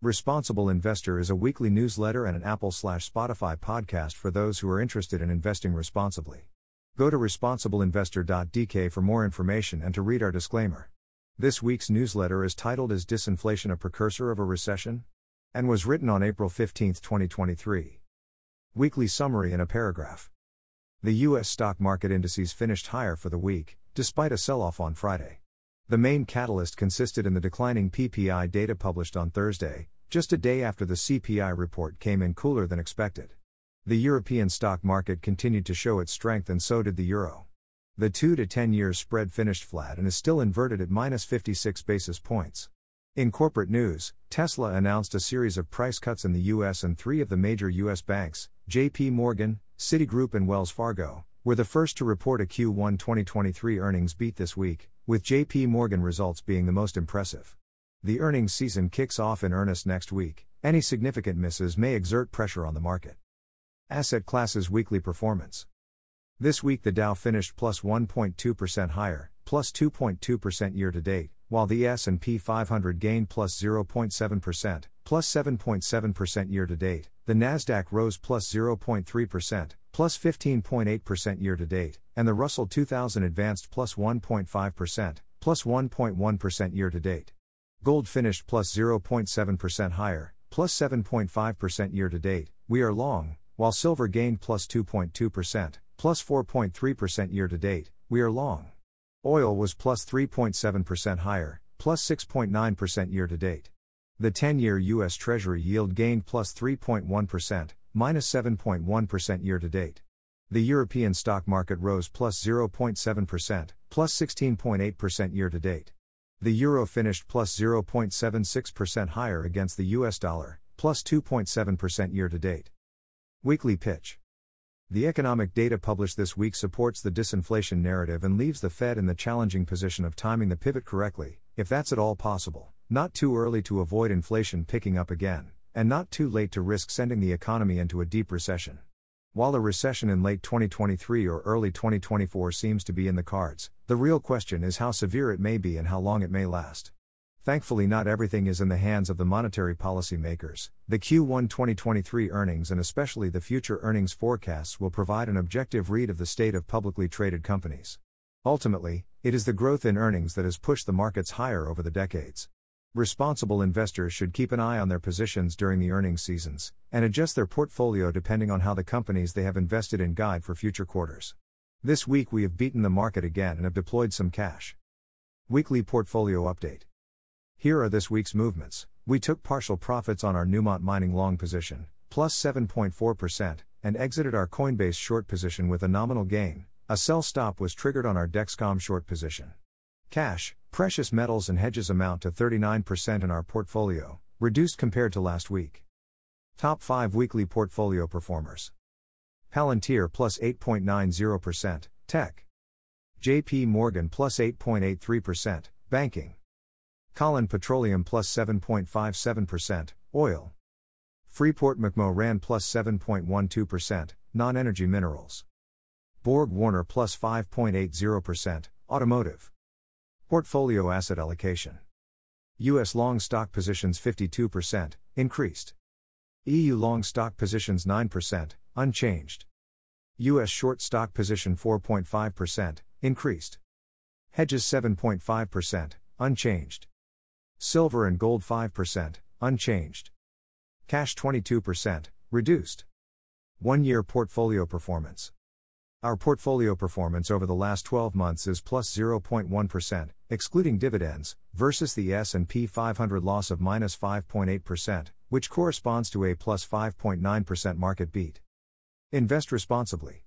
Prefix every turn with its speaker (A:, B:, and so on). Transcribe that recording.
A: Responsible Investor is a weekly newsletter and an Apple slash Spotify podcast for those who are interested in investing responsibly. Go to responsibleinvestor.dk for more information and to read our disclaimer. This week's newsletter is titled Is Disinflation a Precursor of a Recession? and was written on April 15, 2023. Weekly summary in a paragraph. The U.S. stock market indices finished higher for the week, despite a sell off on Friday. The main catalyst consisted in the declining PPI data published on Thursday, just a day after the CPI report came in cooler than expected. The European stock market continued to show its strength and so did the euro. The 2 to 10 years spread finished flat and is still inverted at minus 56 basis points. In corporate news, Tesla announced a series of price cuts in the US and three of the major US banks, JP Morgan, Citigroup and Wells Fargo, were the first to report a Q1 2023 earnings beat this week, with JP Morgan results being the most impressive. The earnings season kicks off in earnest next week. Any significant misses may exert pressure on the market. Asset classes weekly performance. This week the Dow finished plus 1.2% higher, plus 2.2% year to date, while the S&P 500 gained plus 0.7%, plus 7.7% year to date. The Nasdaq rose plus 0.3%, plus 15.8% year to date, and the Russell 2000 advanced plus 1.5%, plus 1.1 year to date. Gold finished plus 0.7% higher, plus 7.5% year to date. We are long, while silver gained plus 2.2%, plus 4.3% year to date. We are long. Oil was plus 3.7% higher, plus 6.9% year to date. The 10 year U.S. Treasury yield gained plus 3.1, minus 7.1% year to date. The European stock market rose plus 0.7%, plus 16.8% year to date. The euro finished plus 0.76% higher against the US dollar, plus 2.7% year to date. Weekly pitch. The economic data published this week supports the disinflation narrative and leaves the Fed in the challenging position of timing the pivot correctly, if that's at all possible. Not too early to avoid inflation picking up again, and not too late to risk sending the economy into a deep recession. While a recession in late 2023 or early 2024 seems to be in the cards, the real question is how severe it may be and how long it may last. Thankfully, not everything is in the hands of the monetary policy makers. The Q1 2023 earnings and especially the future earnings forecasts will provide an objective read of the state of publicly traded companies. Ultimately, it is the growth in earnings that has pushed the markets higher over the decades. Responsible investors should keep an eye on their positions during the earnings seasons and adjust their portfolio depending on how the companies they have invested in guide for future quarters. This week we have beaten the market again and have deployed some cash. Weekly portfolio update. Here are this week's movements. We took partial profits on our Newmont mining long position, plus 7.4%, and exited our Coinbase short position with a nominal gain, a sell stop was triggered on our Dexcom short position. Cash, precious metals, and hedges amount to 39% in our portfolio, reduced compared to last week. Top 5 weekly portfolio performers Palantir plus 8.90%, Tech. JP Morgan plus 8.83%, Banking. Callon Petroleum plus 7.57%, Oil. Freeport McMoRan plus 7.12%, Non energy minerals. Borg Warner plus 5.80%, Automotive. Portfolio asset allocation. US long stock positions 52%, increased. EU long stock positions 9%, unchanged. US short stock position 4.5%, increased. Hedges 7.5%, unchanged. Silver and gold 5%, unchanged. Cash 22%, reduced. One year portfolio performance. Our portfolio performance over the last 12 months is plus 0.1, excluding dividends, versus the S&P 500 loss of minus 5.8%, which corresponds to a plus 5.9% market beat. Invest responsibly.